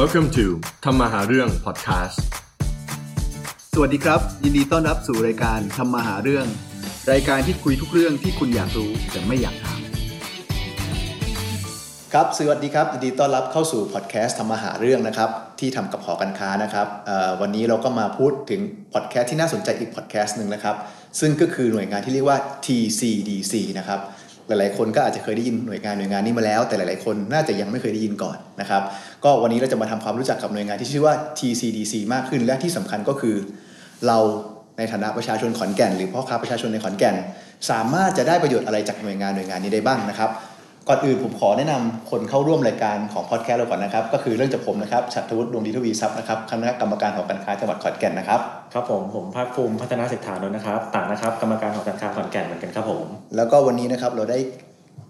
Welcome to ธรรมหาเรื่อง podcast สวัสดีครับ ยินดีต้อนรับสู่รายการทำมาหาเรื่อง รายการที่คุยทุกเรื่องที่คุณอยากรู้แต่ไม่อยากถามครับสวัสดีครับยินดีต้อนรับเข้าสู่พอดแคสต์ทำมาหาเรื่องนะครับที่ทำกับหอการค้านะครับเอ่อวันนี้เราก็มาพูดถึงพอดแคสต์ที่น่าสนใจอีกพอดแคสต์หนึ่งนะครับซึ่งก็คือหน่วยงานที่เรียกว่า TCDC นะครับ หลาย ๆ คนก็อาจจะเคยได้ยินหน่วยงานหน่วยงานนี้มาแล้ว แต่หลาย ๆ คนน่าจะยังไม่เคยได้ยินก่อนนะครับก็วันนี้เราจะมาทำความรู้จักกับหน่วยงานที่ชื่อว่า TCDC มากขึ้นและที่สำคัญก็คือ เราในฐานะประชาชนขอนแก่น หรือพ่อค้าประชาชนในขอนแก่น สามารถจะได้ประโยชน์อะไรจากหน่วยงานหน่วยงานนี้ได้บ้างนะครับ ก่อนอื่นผมขอแนะนำคนเข้าร่วมรายการของพอดแคสต์เราก่อนนะครับ ก็คือเรื่องจากผมนะครับชัตวุฒิดวงดีทวีทรัพย์นะครับคณะกรรมการหอการค้าจังหวัดขอนแก่นนะครับครับผมผมภาคภูมิพัฒนาเศรษฐานนท์นะครับต่างนะครับกรรมการหอการค้าขอนแก่นเหมือนกันครับผมแล้วก็วันนี้นะครับเราได้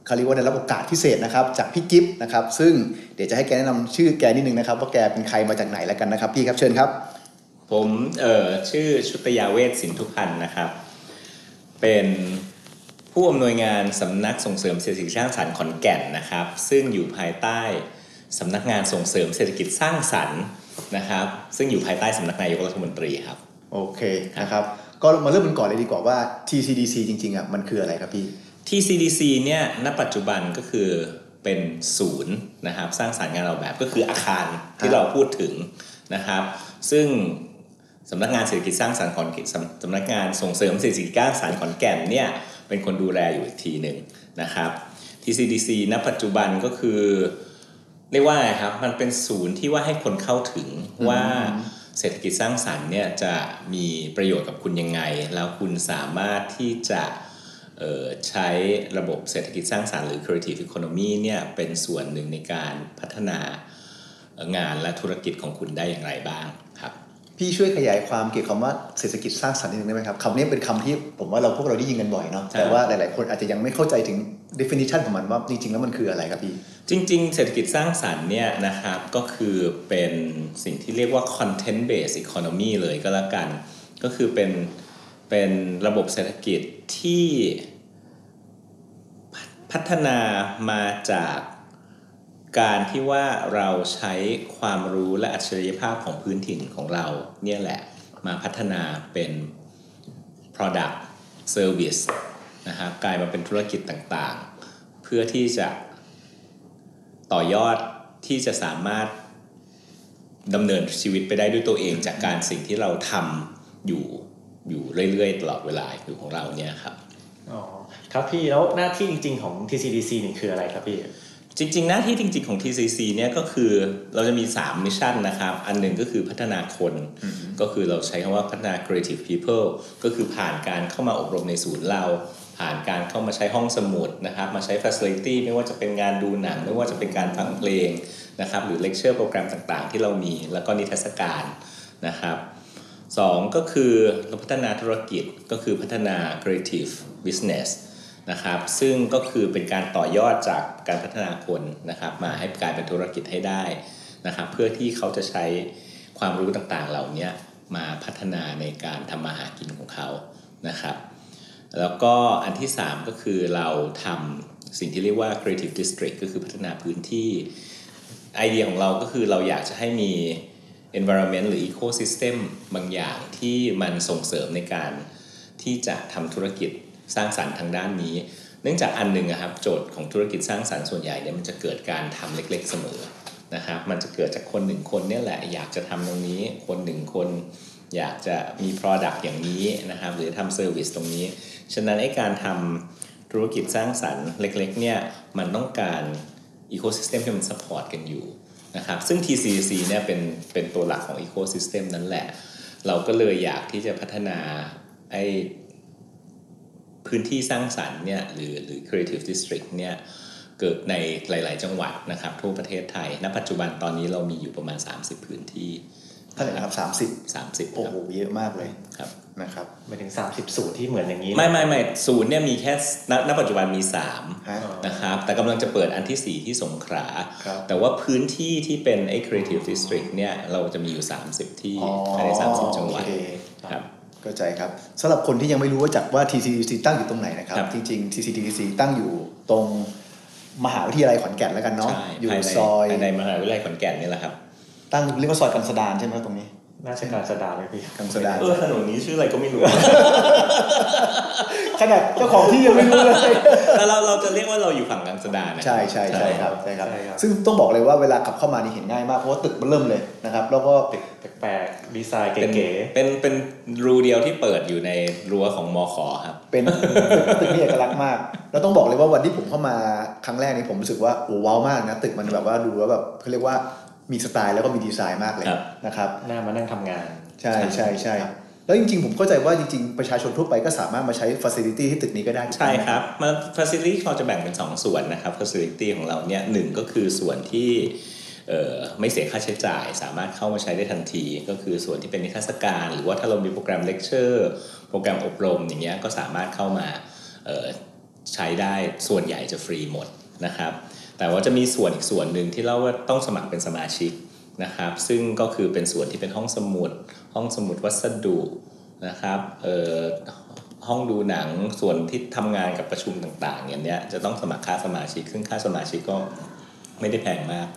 เขาเรียกว่าได้รับโอกาสพิเศษนะครับจากพี่กิฟต์นะครับซึ่งเดี๋ยวจะให้แกแนะนำชื่อแกนิดนึงนะครับว่าแกเป็นใครมาจากไหนแล้วกันนะครับพี่ครับเชิญครับ ผมเอ่อชื่อชุตยาเวทสินทุพันธ์นะครับ เป็น ผู้อำนวยงานสำนักส่งเสริมเศรษฐกิจสร้างสรรค์ขอนแก่นนะครับ ซึ่งอยู่ภายใต้สำนักงานส่งเสริมเศรษฐกิจสร้างสรรค์นะครับ ซึ่งอยู่ภายใต้สำนักนายกรัฐมนตรีครับ โอเคนะครับ ก็มาเริ่มกันก่อนเลยดีกว่าว่า TCDC จริงๆอะมันคืออะไรครับพี่ TCDC เนี่ยณปัจจุบันก็คือเป็นศูนย์นะครับ สร้างสารรค์งานออกแบบก็คืออาคารที่เราพูดถึงนะครับ ซึ่งสำนักงานเศรษฐกิจสร้างสรรค์ขอนแก่นสำสำนักงานส่งเสริมเศรษฐกิจสร้างสรรค์ขอนแก่นเนี่ย เป็นคนดูแลอยู่อีกทีหนึ่งนะครับ TCDC ณปัจจุบันก็คือ เรียกว่าไงครับ มันเป็นศูนย์ที่ว่าให้คนเข้าถึงว่าเศรษฐกิจสร้างสรรค์เนี่ยจะมีประโยชน์กับคุณยังไง แล้วคุณสามารถที่จะเอ่อใช้ระบบเศรษฐกิจสร้างสรรค์หรือ creative economy เนี่ยเป็นส่วนหนึ่งในการพัฒนาเอ่องานและธุรกิจของคุณได้อย่างไรบ้างครับ พี่ช่วยขยายความเกี่ยวกับคำว่าเศรษฐกิจสร้างสรรค์นิดนึงได้ไหมครับคำนี้เป็นคำที่ผมว่าเราพวกเราได้ยินกันบ่อยเนาะใช่แต่ว่าหลาย ๆ คนอาจจะยังไม่เข้าใจถึง definition ของมันว่าจริง ๆ แล้วมันคืออะไรครับพี่ จริง ๆ เศรษฐกิจสร้างสรรค์เนี่ยนะครับก็คือเป็นสิ่งที่เรียกว่า content based economy เลยก็แล้วกัน ก็คือเป็นเป็นระบบเศรษฐกิจที่พัพัฒนามาจาก การที่ว่าเราใช้ความรู้และอัจฉริยภาพของพื้นถิ่นของเราเนี่ยแหละมาพัฒนาเป็น product service นะครับกลายมาเป็นธุรกิจต่างๆ เพื่อที่จะต่อยอดที่จะสามารถดำเนินชีวิตไปได้ด้วยตัวเองจากการสิ่งที่เราทำอยู่อยู่เรื่อยๆ ตลอดเวลาอยู่ของเราเนี่ยครับ อ๋อ ครับพี่ แล้วหน้าที่จริงๆของ TCDC นี่คืออะไรครับพี่ จริงๆ หน้าที่จริง ๆ ของ TCC เนี่ยก็คือเราจะมี 3 มิชชั่นนะครับ อันหนึ่งก็คือพัฒนาคนก็คือเราใช้คำว่าพัฒนา creative people ก็คือผ่านการเข้ามาอบรมในศูนย์เรา ผ่านการเข้ามาใช้ห้องสมุดนะครับ มาใช้ facility ไม่ว่าจะเป็นงานดูหนัง ไม่ว่าจะเป็นการฟังเพลงนะครับ หรือ lecture โปรแกรมต่างๆ ที่เรามี แล้วก็นิทรรศการนะครับสองก็คือเราพัฒนาธุรกิจก็คือพัฒนา creative business นะครับ ซึ่งก็คือเป็นการต่อยอดจากการพัฒนาคนนะครับมาให้กลายเป็นธุรกิจให้ได้นะครับ เพื่อที่เขาจะใช้ความรู้ต่างๆ เหล่านี้มาพัฒนาในการทำมาหากินของเขานะครับ แล้วก็อันที่ 3 ก็คือเราทำสิ่งที่เรียกว่า creative district ก็คือพัฒนาพื้นที่ไอเดียของเราก็คือเราอยากจะให้มี environment หรือ ecosystem บางอย่างที่มันส่งเสริมในการที่จะทำธุรกิจ สร้างสรรค์ทางด้านนี้ เนื่องจากอันหนึ่งครับโจทย์ของธุรกิจสร้างสรรค์ส่วนใหญ่เนี่ยมันจะเกิดการทำเล็ก ๆเสมอนะครับมันจะเกิดจากคนหนึ่งคนเนี่ยแหละอยากจะทำตรงนี้คนหนึ่งคน อยากจะมี product อย่างนี้นะครับหรือทำ service ตรงนี้ ฉะนั้นไอ้การทำธุรกิจสร้างสรรค์เล็กๆเนี่ยมันต้องการ ecosystem ที่มัน support กันอยู่นะครับซึ่ง TCC เนี่ยเป็นเป็นตัวหลักของ ecosystem นั่นแหละ เราก็เลยอยากที่จะพัฒนาไอ้ พื้นที่สร้างสรรค์เนี่ยหรือหรือ creative district เนี่ยเกิดในหลาย ๆ จังหวัดนะครับทั่วประเทศไทย ณ ปัจจุบันตอนนี้เรามีอยู่ประมาณ 30 พื้นที่เท่าไหร่นะครับสามสิบ30โอ้ครัโหบเยอะมากเลยครับนะครับหมายถึง 30สูตรที่เหมือนอย่างนี้ ไม่ไม่ไม่ศูนย์เนี่ยมีแค่ณณปัจจุบันมี3ฮะนะครับ แต่กำลังจะเปิดอันทีสี่4 ที่สงขลาครับแต่ว่าพื้นที่ที่เป็นไอ้ creative district เนี่ย เราจะมีอยู่ 30 ที่อ๋อภายใน30 จังหวัดโอ เคครับเข้าใจครับสำหรับคนที่ยังไม่รู้ว่าจากว่า TCDC ตั้งอยู่ตรงไหนนะครับครับจริง ๆ TCDC ตั้งอยู่ตรงมหาวิทยาลัยขอนแก่นแล้วกันเนาะใช่อยู่ภายในซอยภายในมหาวิทยาลัยขอนแก่นนี่แหละครับตั้งเรียกว่าซอยกังสดานใช่ไหมครับตรงนี้ น่าจะการสดาเลยพี่กังสดานเออถนนนี้ชื่ออะไรก็ไม่รู้ขนาดเจ้าของที่ยังไม่รู้เลยแต่เราเราจะเรียกว่าเราอยู่ฝั่งกลางสดานนะใช่ใช่ใช่ครับใช่ครับใช่ครับ ซึ่งต้องบอกเลยว่าเวลาขับเข้ามานี่เห็นง่ายมากเพราะว่าตึกมันเริ่มเลยนะครับ แล้วก็ตึกแปลกๆดีไซน์เป็นเก๋เป็นเป็นรูเดียวที่เปิดอยู่ในรั้วของมอขอครับ เป็นตึกที่เอกลักษณ์มาก แล้วต้องบอกเลยว่าวันที่ผมเข้ามาครั้งแรกนี่ผมรู้สึกว่าโอ้ว้าวมากนะตึกมันแบบว่าดูแล้วแบบเขาเรียกว่า มีสไตล์แล้วก็มีดีไซน์มากเลยครับนะครับๆน่ามานั่งทำงาน ใช่ใช่ใช่แล้วจริงๆ ผมเข้าใจว่าจริงๆ ประชาชนทั่วไปก็สามารถมาใช้ฟ a ซิลิตี้ที่ตึกนี้ก็ได้ถูกต้องใช่ไหมครับมา facility เราจะแบ่งเป็น 2 ส่วนนะครับ facility ของเราเนี่ยหนึ่งก็คือส่วนที่เอ่อไม่เสียค่าใช้จ่าย สามารถเข้ามาใช้ได้ทันที ก็คือส่วนที่เป็นนิทรรศการ หรือว่าถ้าเรามีโปรแกรมเลคเชอร์โปรแกรมอบรมอย่างเงี้ยก็สามารถเข้ามาเอ่อใช้ได้ส่วนใหญ่จะฟรีหมดนะครับ แต่ว่าจะมีส่วนอีกส่วนหนึ่งที่เราว่าต้องสมัครเป็นสมาชิกนะครับ ซึ่งก็คือเป็นส่วนที่เป็นห้องสมุด ห้องสมุดวัสดุนะครับเอ่อห้องดูหนังส่วนที่ทำงานกับประชุมต่างๆอย่างเนี้ยจะต้องสมัครค่าสมาชิก ซึ่งค่าสมาชิกก็ไม่ได้แพงมาก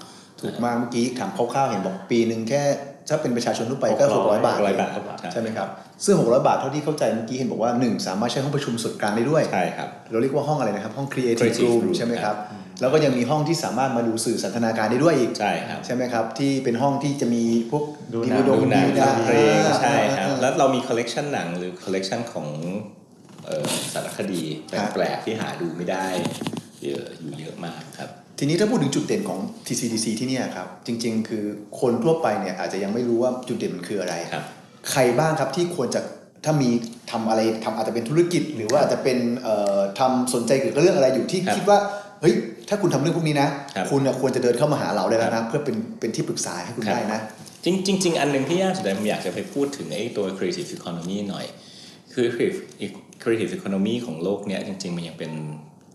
ถูกมากเมื่อกี้ถามคร่าวๆเห็นบอกปีหนึ่งแค่ ถ้าเป็นประชาชนทั่วไปก็600 600 บาท600บาทใช่ไหมครับซึ่ง600 บาทเท่าที่เข้าใจเมื่อกี้เห็นบอกว่า 1 สามารถใช้ห้องประชุมส่วนกลางได้ด้วยใช่ครับเราเรียกว่าห้องอะไรนะครับ ห้อง Creative Creative Room Room ใช่ไหมครับแล้วก็ยังมีห้องที่สามารถมาดูสื่อสันทนาการได้ด้วยอีกใช่ครับใช่ไหมครับที่เป็นห้องที่จะมีพวกดูหนัง DVD ดูหนัง DVD ฟังเพลงอ่าใช่ครับอ่าแล้วเรามีคอลเลกชันหนังหรือคอลเลกชันของเอ่อสารคดีครับแปลกๆที่หาดูไม่ได้เยอะอยู่เยอะมากครับ ทีนี้ถ้าพูดถึงจุดเด่นของ TCDC ที่เนี่ยครับ จริง ๆ คือคนทั่วไปเนี่ยอาจจะยังไม่รู้ว่าจุดเด่นมันคืออะไรครับ ใครบ้างครับที่ควรจะถ้ามีทำอะไรทำอาจจะเป็นธุรกิจ หรือว่าอาจจะเป็นเอ่อทำสนใจเกี่ยวกับเรื่องอะไรอยู่ที่ครับคิดว่าเฮ้ยถ้าคุณทำเรื่องพวกนี้นะครับคุณน่ะควรจะเดินเข้ามาหาเราได้แล้วครันะบเพื่อเป็นเป็นที่ปรึกษาให้คุณครับได้นะ จริงจริงๆอันหนึ่งที่น่าสนใจผมอยากจะไปพูดถึงไอ้ตัว creative economy หน่อย คือ creative creative economy ของโลกเนี้ยจริง ๆ มันยังเป็น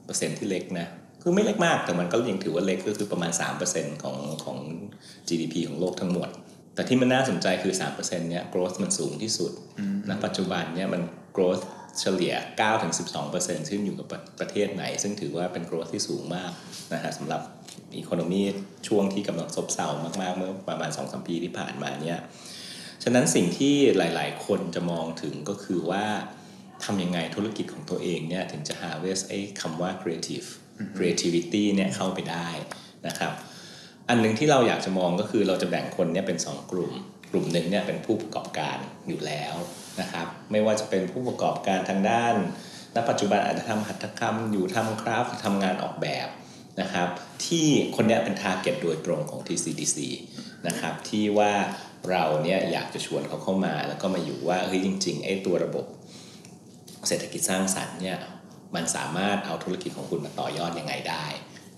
เปอร์เซ็นต์ที่เล็กนะ คือไม่เล็กมากแต่มันก็ยังถือว่าเล็กก็คือประมาณ 3%ของของ GDP ของโลกทั้งหมด แต่ที่มันน่าสนใจคือ 3%เนี้ย growth มันสูงที่สุดณปัจจุบันเนี่ยมัน growth เฉลี่ย 9-12%ซึ่งอยู่กับประประเทศไหน ซึ่งถือว่าเป็น growth ที่สูงมากนะฮะสำหรับ economy ช่วงที่กำลังซบเซามากๆ เมื่อประมาณ 2-3 ปีที่ผ่านมาเนี่ย ฉะนั้นสิ่งที่หลาย ๆ คนจะมองถึงก็คือว่า ทำยังไงธุรกิจของตัวเองเนี่ยถึงจะ harvest ไอ้คำว่า creative creativity เนี่ยเข้าไปได้นะครับ อันหนึ่งที่เราอยากจะมองก็คือเราจะแบ่งคนเนี่ยเป็น 2 กลุ่ม กลุ่มหนึ่งเนี่ยเป็นผู้ประกอบการอยู่แล้วนะครับ ไม่ว่าจะเป็นผู้ประกอบการทางด้านณปัจจุบันอาจจะทำหัตถกรรมอยู่ทำคราฟต์ทำงานออกแบบนะครับที่คนเนี้ยเป็นทาร์เก็ตโดยตรงของ TCDC นะครับที่ว่าเราเนี่ยอยากจะชวนเขาเข้ามาแล้วก็มาอยู่ว่าเฮ้ยจริงๆไอ้ตัวระบบ เศรษฐกิจสร้างสรรค์เนี่ยมันสามารถเอาธุรกิจของคุณมาต่อยอดยังไงได้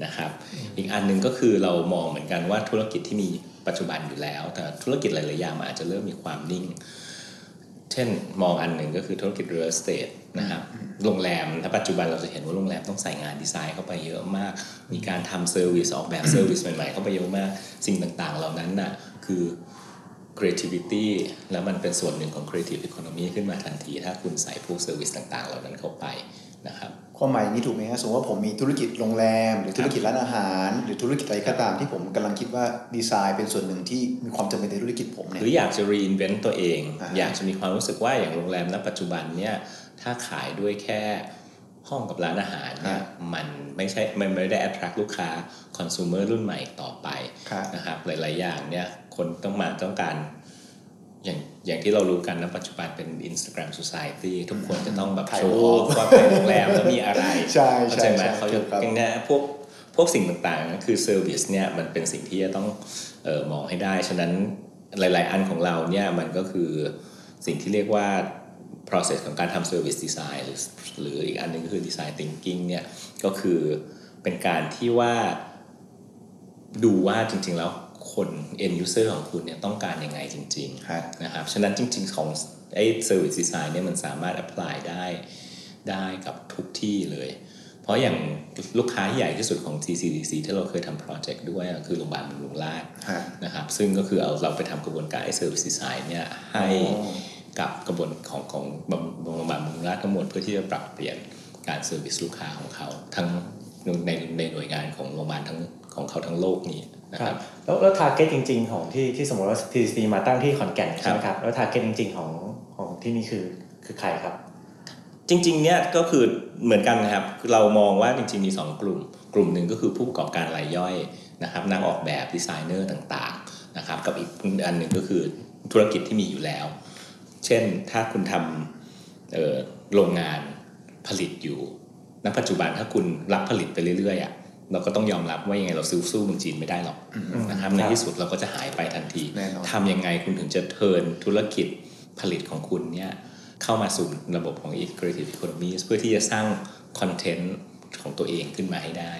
นะครับอีกอันหนึ่งก็คือเรามองเหมือนกันว่าธุรกิจที่มีปัจจุบันอยู่แล้ว แต่ธุรกิจหลายๆอย่างมันอาจจะเริ่มมีความนิ่ง เช่นมองอันหนึ่งก็คือธุรกิจ real estate นะครับโรงแรมถ้าปัจจุบันเราจะเห็นว่าโรงแรมต้องใส่งานดีไซน์เข้าไปเยอะมาก มีการทำ service ออกแบบ service ใหม่ๆเข้าไปเยอะมาก สิ่งต่างๆ เหล่านั้นน่ะคือ creativity แล้วมันเป็นส่วนหนึ่งของ creative economy ขึ้นมาทันที ถ้าคุณใส่พวก service ต่างๆ เหล่านั้นเข้าไปนะครับความหมายอย่างนี้ถูกไหมฮะสมมติว่าผมมีธุรกิจโรงแรม หรือธุรกิจร้านอาหาร หรือธุรกิจอะไรก็ตามที่ผมกำลังคิดว่าดีไซน์เป็นส่วนหนึ่งที่มีความจำเป็นในธุรกิจผมเนี่ยหรืออยากจะ reinvent ตัวเองอ่าอยากจะมีความรู้สึกว่าอย่างโรงแรมณปัจจุบันเนี่ยถ้าขายด้วยแค่ห้องกับร้านอาหารเนี่ยมัน ไม่ใช่มันไม่ได้ attract ลูกค้า consumer รุ่นใหม่ต่อไปครับนะครับหลาย ๆ อย่างเนี่ยคนต้องมาต้องการอย่างอย่างที่เรารู้กันนะปัจจุบันเป็น Instagram Society ทุกคนจะต้องแบบถ่ายโชว์รูอปอฟว่าเป็นโรงแรมแล้วมีอะไรใช่ใช่เข้าใจไหมใช่เขาถูจะกครับอย่างเนี้ยพวกพวกสิ่งต่างๆนั่นคือ service เนี่ยมันเป็นสิ่งที่จะต้องเออมองให้ได้ ฉะนั้นหลาย ๆ อันของเราเนี่ยมันก็คือสิ่งที่เรียกว่า process ของการทำ service design หรือหรืออีกอันหนึงก็คือ design thinking เนี่ยก็คือเป็นการที่ว่าดูว่าจริง ๆ แล้วคน end user ของคุณเนี่ยต้องการยังไงจริงฮะๆนะครับฉะนั้นจริง ๆ ของไอ้ service design เนี่ยมันสามารถ apply ได้ได้กับทุกที่เลย เพราะอย่างลูกค้าใหญ่ที่สุดของ TCDC ที่เราเคยทำโปรเจกต์ด้วยอะคือโรงพยาบาลบำรุงราษฎร์ฮะนะครับซึ่งก็คือเอาเราไปทำกระบวนการไอ้ service design เนี่ยให้อ๋อ กับกระบวนของของบำโรงพยาบาลบำรุงราษฎร์ทั้งหมดเพื่อที่จะปรับเปลี่ยนการ service ลูกค้าของเขา ทั้งในในหน่วยงานของโรงพยาบาลทั้งของเขาทั้งโลกนี้นะครับแล้วแล้ว target จริง ๆ ของที่ที่สมมติว่า TCDC มาตั้งที่ขอนแก่นใช่ไหมครับแล้ว target จริง ๆ ของของที่นี่คือคือใครครับ จริงๆเนี่ยก็คือเหมือนกันนะครับ เรามองว่าจริง ๆ มี 2 กลุ่ม กลุ่มหนึ่งก็คือผู้ประกอบการรายย่อยนะครับนักออกแบบดีไซเนอร์ต่างๆนะครับกับอีกอันหนึ่งก็คือธุรกิจที่มีอยู่แล้ว เช่นถ้าคุณทำเอ่อโรงงานผลิตอยู่ณปัจจุบันถ้าคุณรับผลิตไปเรื่อยๆอะเราก็ต้องยอมรับว่ายังไงเราซื้อสู้เมืองจีนไม่ได้หรอกนะครับในที่สุดเราก็จะหายไปทันทีแน่นอนทำยังไงคุณถึงจะเทิร์นธุรกิจผลิตของคุณเนี่ยเข้ามาสู่ระบบของ creative economy เพื่อที่จะสร้างคอนเทนต์ของตัวเองขึ้นมาให้ได้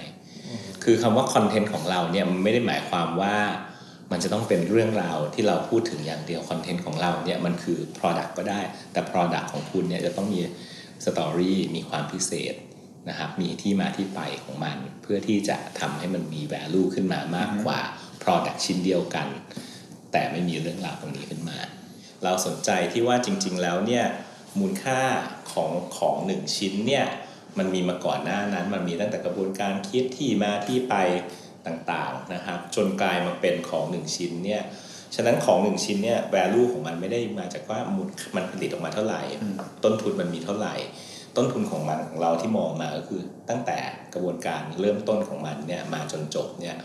คือคำว่าคอนเทนต์ของเราเนี่ยมันไม่ได้หมายความว่า มันจะต้องเป็นเรื่องราวที่เราพูดถึงอย่างเดียวคอนเทนต์ของเราเนี่ยมันคือ Product ก็ได้ แต่ Product ของคุณเนี่ยจะต้องมีสตอรี่มีความพิเศษนะครับมีที่มาที่ไปของมัน เพื่อที่จะทำให้มันมี value ขึ้นมามากกว่า Product ชิ้นเดียวกัน แต่ไม่มีเรื่องราวตรงนี้ขึ้นมา เราสนใจที่ว่าจริง ๆ แล้วเนี่ยมูลค่าของของหนึ่งชิ้นเนี่ยมันมีมาก่อนหน้านั้น มันมีตั้งแต่กระบวนการคิดที่มาที่ไป ต่างๆนะครับจนกลายมาเป็นของหนึ่งชิ้นเนี่ยฉะนั้นของหนึ่งชิ้นเนี่ย value ของมันไม่ได้มาจากว่ามูลมันผลิตออกมาเท่าไหร่ ต้นทุนมันมีเท่าไหร่ ต้นทุนของมันของเราที่มองมาก็คือตั้งแต่กระบวนการเริ่มต้นของมันเนี่ยมาจนจบเนี่ย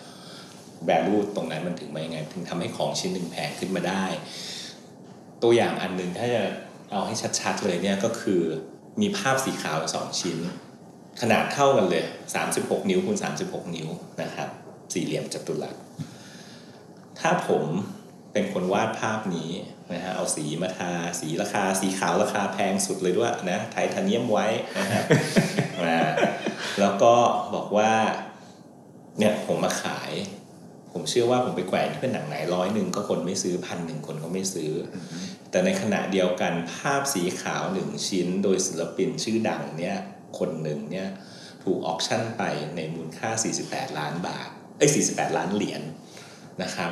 value ตรงนั้นมันถึงมายังไงถึงทำให้ของชิ้นหนึ่งแพงขึ้นมาได้ ตัวอย่างอันหนึ่งถ้าจะเอาให้ชัดๆเลยเนี่ยก็คือมีภาพสีขาวสองชิ้น ขนาดเท่ากันเลย 36 นิ้วคูณ36 นิ้วนะครับ สี่เหลี่ยมจัตุรัส ถ้าผมเป็นคนวาดภาพนี้นะฮะเอาสีมาทาสีราคา สีขาวราคาแพงสุดเลยด้วยนะไทเทเนียมไว้นะฮะแล้วก็บอกว่าเนี่ยผมมาขาย ผมเชื่อว่าผมไปแขวนที่เป็นหนังไหนร้อยหนึ่งก็คนไม่ซื้อพันหนึ่งคนก็ไม่ซื้ออแต่ในขณะเดียวกันภาพสีขาวหนึ่งชิ้น โดยศิลปินชื่อดังเนี่ยคนหนึ่งเนี่ยถูกออกชั่นไปในมูลค่า 48 ล้านบาท เอ้ย48 ล้านเหรียญนะครับ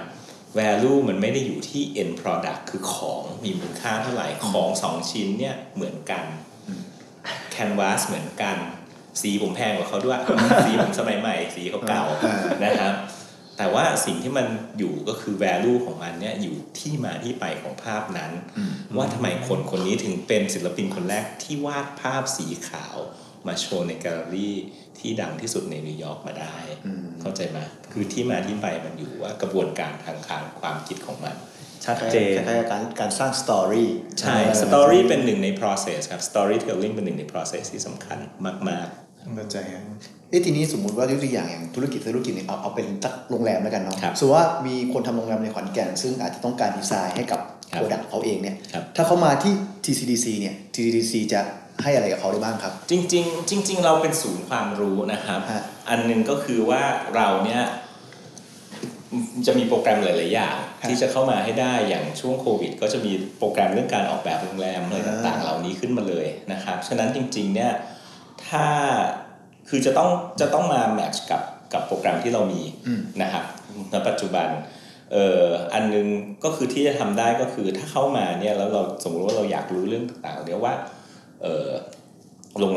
value มันไม่ได้อยู่ที่ end product คือของมีมูลค่าเท่าไหร่ของสองชิ้นเนี่ยเหมือนกันแคนวาสเหมือนกัน สีผมแพงกว่าเขาด้วย สีผมสมัยใหม่ สีเขาเก่าอ่านะครับ แต่ว่าสิ่งที่มันอยู่ก็คือ value ของมันเนี่ยอยู่ที่มาที่ไปของภาพนั้น ว่าทำไมคนคนนี้ถึงเป็นศิลปินคนแรกที่วาดภาพสีขาว มาโชว์ในแกลเลอรี่ที่ดังที่สุดในนิวยอร์กมาได้เข้าใจไหมคือที่มาที่ไปมันอยู่ว่ากระบวนการทางการความคิดของมันชัดเจนคล้ายๆการการสร้าง story ใช่ story เป็นหนึ่งใน process ครับ storytelling เป็นหนึ่งใน process ที่สำคัญมากเข้าใจครับเอ้ทีนี้สมมุติว่ายกตัวอย่างอย่างธุรกิจธุรกิจเนี่ยเอาเอาเป็นสักโรงแรมแล้วกันเนาะครับสมมติว่ามีคนทำโรงแรมในขอนแก่น ซึ่งอาจจะต้องการดีไซน์ให้กับครับ product เขาเองเนี่ยครับถ้าเขามาที่ TCDC เนี่ย TCDC จะ ให้อะไรกับเขาได้บ้างครับๆจริง ๆ จริง ๆ เราเป็นศูนย์ความรู้นะครับ ฮะ อันหนึ่งก็คือว่าเราเนี่ยจะมีโปรแกรมหลาย ๆ อย่างที่จะเข้ามาให้ได้อย่างช่วงโควิด ก็จะมีโปรแกรมเรื่องการออกแบบโรงแรมอะไรต่าง ๆ เหล่านี้ขึ้นมาเลยนะครับ ฉะนั้นจริง ๆ เนี่ยถ้าคือจะต้องจะต้องมาแมทช์กับกับโปรแกรมที่เรามีนะครับณปัจจุบันเอ่ออันหนึงก็คือที่จะทำได้ก็คือถ้าเข้ามาเนี่ยแล้วเราสมมุติว่าเราอยากรู้เรื่องต่างๆเดี๋ยวว่า เออลง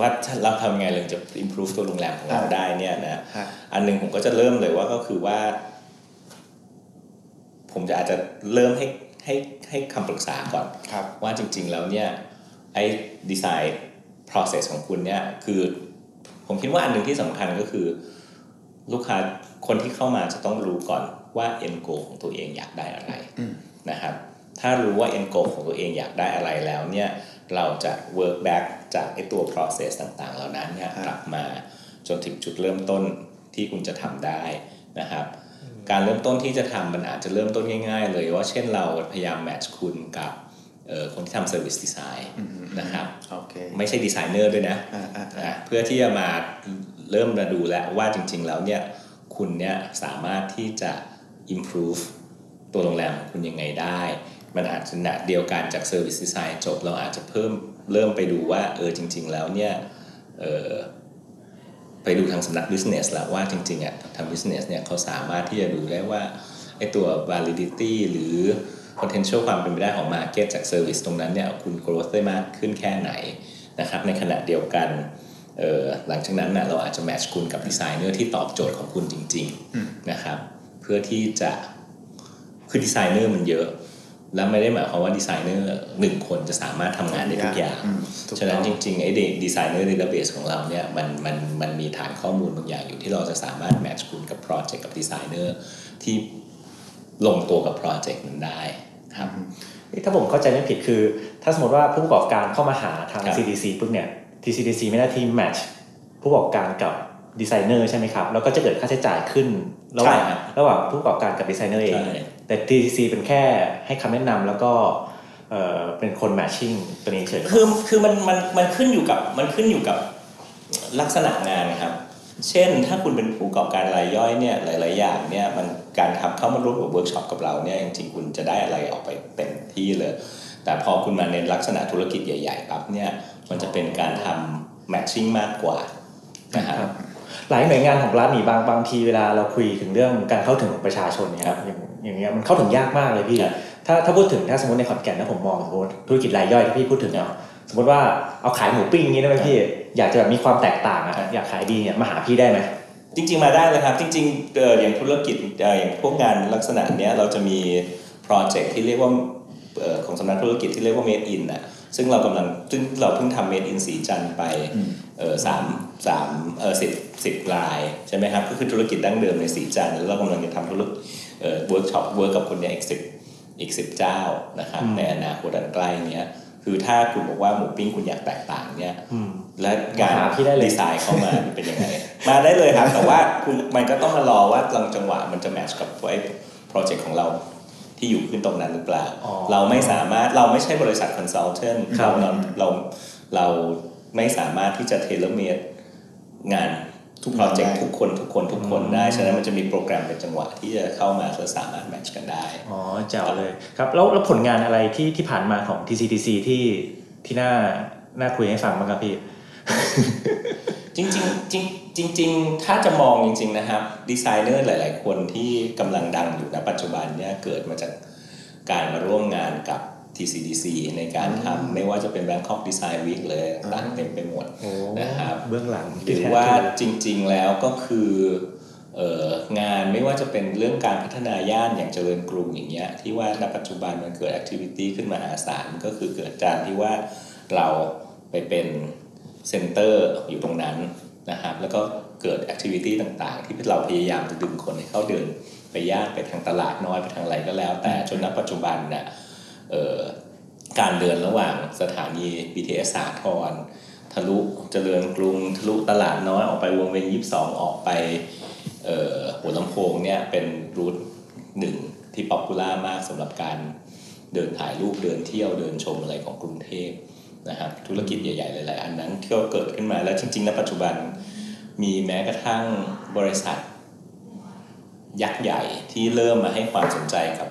ว่าเราทำไงเราจะ improve ตัวโรงแรมของเราอ่าได้เนี่ยนะฮะอันหนึ่งผมก็จะเริ่มเลยว่าก็คือว่า ผมจะอาจจะเริ่มให้ให้ให้คำปรึกษาก่อนครับว่าจริง ๆ แล้วเนี่ยไอ้ดีไซน์ process ของคุณเนี่ยคือ ผมคิดว่าอันหนึ่งที่สำคัญก็คือ ลูกค้าคนที่เข้ามาจะต้องรู้ก่อนว่า end goal ของตัวเองอยากได้อะไรนะครับถ้ารู้ว่า end goal ของตัวเองอยากได้อะไรแล้วเนี่ย เราจะ work back จากไอ้ตัว process ต่างๆ เหล่านั้นเนี่ยครับกลับมาจนถึงจุดเริ่มต้นที่คุณจะทำได้นะครับ การเริ่มต้นที่จะทำมันอาจจะเริ่มต้นง่าย ๆ เลยว่าเช่นเราพยายามแมทช์คุณกับเอ่อคนที่ทำ service design นะครับโอเคไม่ใช่ดีไซเนอร์ด้วยนะอ่าอ่าอ่าอะเพื่อที่จะมาเริ่มมาดูแล้วว่าจริง ๆ แล้วเนี่ยคุณเนี่ยสามารถที่จะ improve ตัวโรงแรมของคุณยังไงได้ มันอาจจะหนักเดียวกันจาก service design จบเราอาจจะเพิ่มเริ่มไปดูว่าเออจริง ๆ แล้วเนี่ยเออไปดูทางสำนัก business แล้วว่าจริงๆอะทาง business เนี่ยเขาสามารถที่จะดูได้ว่าไอตัว validity หรือ potential ความเป็นไปได้ของ market จาก service ตรงนั้นเนี่ยคุณ growth ได้มากขึ้นแค่ไหนนะครับในขณะเดียวกันออหลังจากนั้นนะเราอาจจะ match คุณกับดีไซเนอร์ที่ตอบโจทย์ของคุณจริงๆนะครับเพื่อที่จะคือดีไซเนอร์มันเยอะ แล้วไม่ได้หมายความว่าดีไซเนอร์หนึ่งคนจะสามารถทำงานได้ทุกอย่างอืมถูกต้องฉะนั้นจริงๆไอ้ดีไซเนอร์ database ของเราเนี่ยมันมันมันมีฐานข้อมูลบางอย่างอยู่ที่เราจะสามารถ match คุณกับโปรเจกต์กับดีไซเนอร์ที่ลงตัวกับโปรเจกต์นั้นได้ครับนี่ถ้าผมเข้าใจไม่ผิดคือ ถ้าสมมติว่าผู้ประกอบการเข้ามาหาทางครับ CDC ปุ๊บเนี่ย TCDC ไม่ได้ทีม match ผู้ประกอบการกับดีไซเนอร์ใช่ไหมครับ แล้วก็จะเกิดค่าใช้จ่ายขึ้นระหว่างใช่ครับระหว่างผู้ประกอบการกับดีไซเนอร์เองใช่ แต่ TCDC เป็นแค่ให้คำแนะนำแล้วก็เอ่อเป็นคน matching ตัวนี้เฉยคือคือมันมันมันขึ้นอยู่กับมันขึ้นอยู่กับลักษณะงานครับ เช่นถ้าคุณเป็นผู้ประกอบการรายย่อยเนี่ยหลาย ๆ อย่างเนี่ยมันการทำเข้ามาร่วมกับเวิร์กช็อปกับเราเนี่ยจริงๆคุณจะได้อะไรออกไปเต็มที่เลย แต่พอคุณมาในลักษณะธุรกิจใหญ่ๆปั๊บเนี่ยมันจะเป็นการทำ matching มากกว่านะครับครับหลายหน่วยงานของรัฐนี่บางบางทีเวลาเราคุยถึงเรื่องการเข้าถึงของประชาชนเนี่ยครับอย่าง อย่างเงี้ยมันเข้าถึงยากมากเลยพี่ครับถ้าถ้าพูดถึงถ้าสมมติในขอนแก่นนะผมมองสมมติธุรกิจรายย่อยที่พี่พูดถึงเนาะสมมติว่าเอาขายหมูปิ้งอย่างนี้ได้ไหมพี่ อยากจะแบบมีความแตกต่างอะอยากขายดีเนี่ยมาหาพี่ได้ไหมจริง ๆ มาได้เลยครับ จริงๆเอ่ออย่างธุรกิจเอ่ออย่างพวกงานลักษณะเนี้ยเราจะมีโปรเจกต์ที่เรียกว่าเอ่อของสำนักธุรกิจที่เรียกว่า Made in น่ะซึ่งเรากำลังซึ่งเราเพิ่งทำ Made in สีจันทร์ไปเออสามสามเออสิบสิบรายใช่ไหมครับก็คือธุรกิจดั้งเดิมในศรีจันทร์แล้วเรากำลังจะทำธุรกิจ เอ่อเวิร์กช็อป work กับคนเนี้ยอีกสิบอีกสิบเจ้านะครับในอนาคตอันใกล้เนี้ยคือถ้าคุณบอกว่าหมูปิ้งคุณอยากแตกต่างเนี่ยอืมและการมาหาพี่ได้เลยดีไซน์เข้ามาเป็นยังไงมาได้เลยครับ แต่ว่าคุณมันก็ต้องมารอว่าลังจังหวะมันจะ match กับไอ้โปรเจกต์ของเราที่อยู่ขึ้นตรงนั้นหรือเปล่าอ๋อเราไม่สามารถเราไม่ใช่บริษัท consultant ครับเราเราเราเราไม่สามารถที่จะเทเลเมดงาน ทุกโปรเจกต์ได้ทุกคนทุกคนทุกคนได้ ฉะนั้นมันจะมีโปรแกรมเป็นจังหวะที่จะเข้ามาแล้วสามารถแมทช์กันได้ อ๋อเจ๋วเลยครับแล้วแล้วผลงานอะไรที่ที่ผ่านมาของ TCDC ที่ที่น่าน่าคุยให้ฟังบ้างครับพี่ จริงๆจริงจริงๆถ้าจะมองจริง ๆ นะครับ ดีไซเนอร์หลาย ๆ คนที่กำลังดังอยู่ณปัจจุบันเนี่ยเกิดมาจากการมาร่วมงานกับ TCDC ในการทำไม่ว่าจะเป็น Bangkok Design Week เลยต่างเต็มไปหมดโอ้นะครับเบื้องหลังหรือว่าจริง ๆ แล้วก็คือเอ่องานไม่ว่าจะเป็นเรื่องการพัฒนาย่านอย่างเจริญกรุงอย่างเงี้ยที่ว่าณปัจจุบันมันเกิด activity ขึ้นมหาศาลก็คือเกิดจากที่ว่าเราไปเป็น center อยู่ตรงนั้นนะครับแล้วก็เกิด activity ต่างๆ ที่เราพยายามจะดึงคนให้เข้าเดินไปย่านไปทางตลาดน้อยไปทางอะไรก็แล้ว แต่จนณปัจจุบันเนี่ยเอ่อ การเดินระหว่างสถานี BTS สาทรทะลุเจริญกรุงทะลุตลาดน้อยออกไปวงเวียนยี่สองออกไปหัวลำโพงเนี่ยเป็นรูทหนึ่งที่ป๊อปปูล่ามากสำหรับการเดินถ่ายรูปเดินเที่ยวเดินชมอะไรของกรุงเทพนะครับธุรกิจใหญ่ๆ หลายๆ อันนั้นที่เกิดขึ้นมาแล้วจริงๆณปัจจุบันมีแม้กระทั่งบริษัท ยักษ์ใหญ่ที่เริ่มมาให้ความสนใจกับ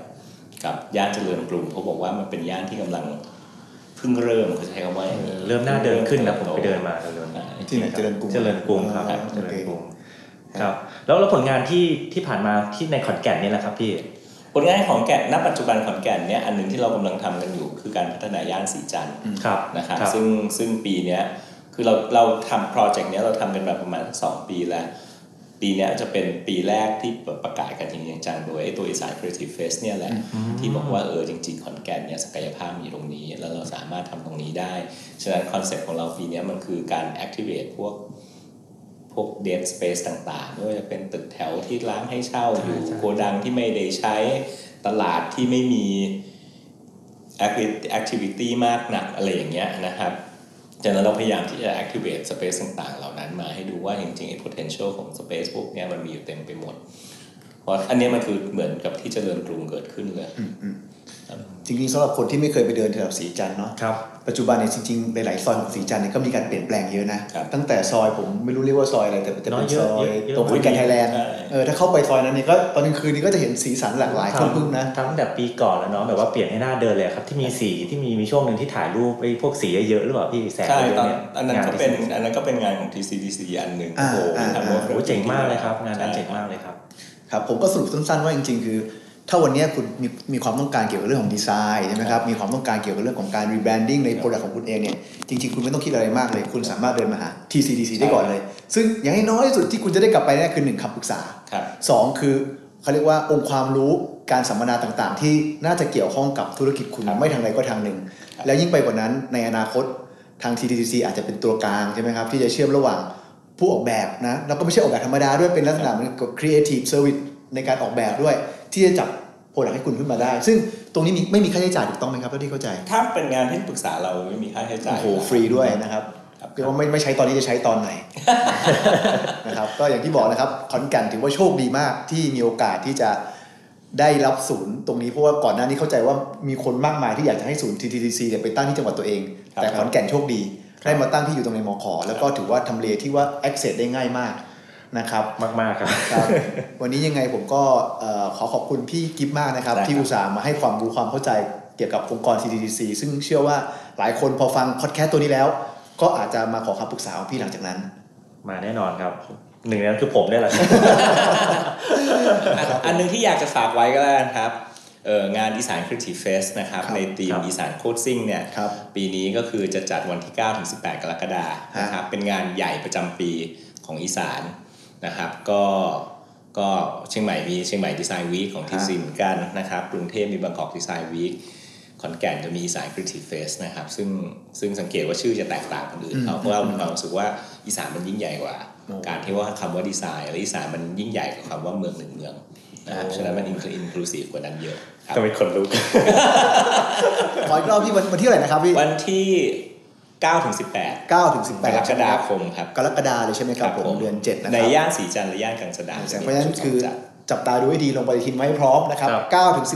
กับย่านเจริญกรุงเขาบอกว่ามันเป็นย่านที่กำลังเพิ่งเริ่มเขาใช้คำว่าอย่างนี้เริ่มน่าเดินขึ้นนะผมไปเดินมาเร็วๆนี้ที่ไหนเจริญกรุงเจริญกรุงครับอ๋อเจริญกรุงโอเคครับแล้วแล้วผลงานที่ที่ผ่านมาที่ในขอนแก่นนี่แหละครับพี่ผลงานของแก่นณปัจจุบันขอนแก่นเนี่ยอันหนึ่งที่เรากำลังทำกันอยู่คือการพัฒนาย่านสีจันทร์ครับนะครับซึ่งซึ่งปีเนี้ยคือเราเราทำโปรเจกต์เนี้ยเราทำกันมาประมาณ 2 ปีแล้ว ปีเนี้ยจะเป็นปีแรกที่ประกาศกันจริงๆจังๆโดยไอ้ตัวอีสาน Creative Fest เนี่ยแหละ ที่บอกว่าเออจริง ๆ ขอนแก่นเนี่ยศักยภาพมีตรงนี้ แล้วเราสามารถทำตรงนี้ได้ ฉะนั้นคอนเซ็ปต์ของเราปีเนี้ยมันคือการ activate พวกพวก dead space ต่างๆไม่ว่าจะเป็นตึกแถวที่ร้างให้เช่าอยู่ใช่ใช่โกดังที่ไม่ได้ใช้ตลาดที่ไม่มี acti- activity มากหนักอะไรอย่างเงี้ยนะครับ จากนั้นเราพยายามที่จะ activate space ต่างๆ เหล่านั้นมาให้ดูว่าจริงๆไอ้ potential ของ space พวกนี้มันมีอยู่เต็มไปหมด เพราะอันนี้มันคือเหมือนกับที่เจริญกรุงเกิดขึ้นเลย จริงๆสำหรับคนที่ไม่เคยไปเดินแถวสีจันทร์เนาะครับปัจจุบันเนี่ยจริงๆหลายๆซอยของสีจันทร์เนี่ยก็มีการเปลี่ยนแปลงเยอะนะครับตั้งแต่ซอยผมไม่รู้เรียกว่าซอยอะไรแต่จะน้เป็อยนเยซอะอยเยอะเยอะตรงขอนแก่นไทยแลนด์ใช่เออถ้าเข้าไปซอยนั้นเนี่ยก็ตอนกลางคืนนี้ก็จะเห็นสีสันหลากหลายคนพึ่งนะทำตั้งแต่ปีก่อนแล้วเนาะแบบว่าเปลี่ยนให้น่าเดินเลยครับที่มีสีที่มีมีช่วงหนึ่งที่ถ่ายรูปไอ้พวกสีเยอะๆหรือเปล่าพี่แสงใช่เยตอนอะๆเนี่ยอันนั้นงาก็เป็นที่อันนั้นก็เป็นงานของ TCDC อันหนึ่งอ่าโอ้โหอ่าทำอ่า work โอ้เจ๋งมากเลยครับงานนั้นใช่เจ๋งมากเลยครับครับผมก็สรุปสั้นๆว่าจริงๆ คือ ถ้าวันเนี้ยคุณมีมีความต้องการเกี่ยวกับเรื่องของดีไซน์ใช่ไหมครับ มีความต้องการเกี่ยวกับเรื่องของการ rebranding ใน product ของคุณเองเนี่ย จริง ๆ คุณไม่ต้องคิดอะไรมากเลย คุณสามารถเดินมาหา TCDC ได้ก่อนเลย ซึ่งอย่างน้อยที่สุดที่คุณจะได้กลับไปเนี่ยคือหนึ่งคำปรึกษาครับสองคือเขาเรียกว่าองค์ความรู้การสัมมนาต่างๆ ที่น่าจะเกี่ยวข้องกับธุรกิจคุณครับไม่ทางใดก็ทางหนึ่ง แล้วยิ่งไปกว่านั้นในอนาคตทาง TTC อาจจะเป็นตัวกลางใช่ไหมครับที่จะเชื่อมระหว่างผู้ออกแบบนะแล้วก็ไม่ใช่ออกแบบธรรมดาด้วยเป็นลักษณะเหมือนกับ creative service ในการออกแบบด้วย ที่จะจับโปรดักให้คุณขึ้นมาได้ ซึ่งตรงนี้มีไม่มีค่าใช้จ่ายถูกต้องไหมครับเท่าที่เข้าใจถ้าเป็นงานที่ปรึกษาเราไม่มีค่าใช้จ่ายโอ้โหฟรีด้วยนะครับครับเรียกว่าไม่ไม่ใช้ตอนนี้จะใช้ตอนไหนนะครับก็อย่างที่บอกนะครับขอนแก่นถือว่าโชคดีมากที่มีโอกาสที่จะได้รับศูนย์ตรงนี้เพราะว่าก่อนหน้านี้เข้าใจว่ามีคนมากมายที่อยากจะให้ศูนย์ TTC เนี่ยไปตั้งที่จังหวัดตัวเองครับแต่ขอนแก่นโชคดี ได้มาตั้งที่อยู่ตรงในมขแล้วก็ถือว่าทำเลที่ว่า access ได้ง่ายมาก นะครับมากๆครับครับ วันนี้ยังไงผมก็เอ่อขอขอบคุณพี่กิฟมากนะครับได้ครับ ที่อุตส่าห์มาให้ความรู้ความเข้าใจเกี่ยวกับองค์กร CTTC ซึ่งเชื่อว่าหลายคนพอฟังพอดแคสต์ตัวนี้แล้ว ก็อาจจะมาขอคำปรึกษาของพี่หลังจากนั้น มาแน่นอนครับหนึ่งในนั้นคือผมได้แหละอันอันหนึงที่อยากจะฝากไว้ก็แล้วกันครับเอ่องานอีสาน Creative Fest นะครับครับ ในทีมครับอีสานโคดซิ่งเนี่ยครับปีนี้ก็คือจะจัดวันที่ 9 ถึง 18 กรกฎาคมนะครับเป็นงานใหญ่ประจำปีของอีสาน นะครับ ก็ก็เชียงใหม่มีเชียงใหม่ดีไซน์วีคของทีซีเหมือนกันนะครับ กรุงเทพมีบางกอกดีไซน์วีคขอนแก่นจะมีอีสาน Creative Fest นะครับ ซึ่งซึ่งสังเกตว่าชื่อจะแตกต่างคนอื่นเขาเพราะว่าเรามีความรู้สึกว่าอีสานมันยิ่งใหญ่กว่าโอ้การที่ว่าคำว่าดีไซน์และอีสานมันยิ่งใหญ่กว่าคำว่าเมืองหนึ่งเมืองนะครับโอ้ฉะนั้นมันอินคลูซีฟกว่านั้นเยอะครับก็เป็นคนลุกขออีกรอบพี่วันวันที่เท่าไหร่นะครับพี่วันที่ 9ถึง18 9ถึงกร18กฎาคมครับกรกฎาเลยใช่ไหมครับผมเดือน7นะคในรับย่านสีจันทร์และย่านกลางสะดานจเพราะฉะนั้นคือจัดจับตาดูให้ดีลงปฏิทินไว้ให้พร้อมนะครับครับ9ถึง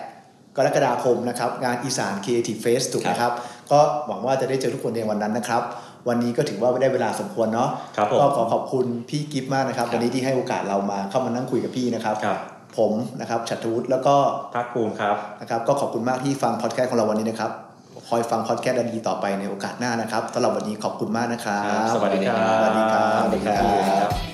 18 กรกฎาคมนะครับงานอีสาน Creative Fest ถูกนะครับ ก็หวังว่าจะได้เจอทุกคนในวันนั้นนะครับ วันนี้ก็ถือว่าได้เวลาสมควรเนาะครับผมก็ขอขอบคุณพี่กิฟต์มากนะครับ วันนี้ที่ให้โอกาสเรามาเข้ามานั่งคุยกับพี่นะครับครับผมนะครับชัตวุฒิแล้วก็ภาคภูมิครับนะครับ ก็ขอบคุณมากที่ฟังพอดแคสต์ของเราวันนี้นะครับ คอยฟังพอดแคสต์ดีๆต่อไปในโอกาสหน้านะครับสำหรับวันนี้ขอบคุณมากนะครับ สวัสดีครับ สวัสดีครับสวัสดีครับ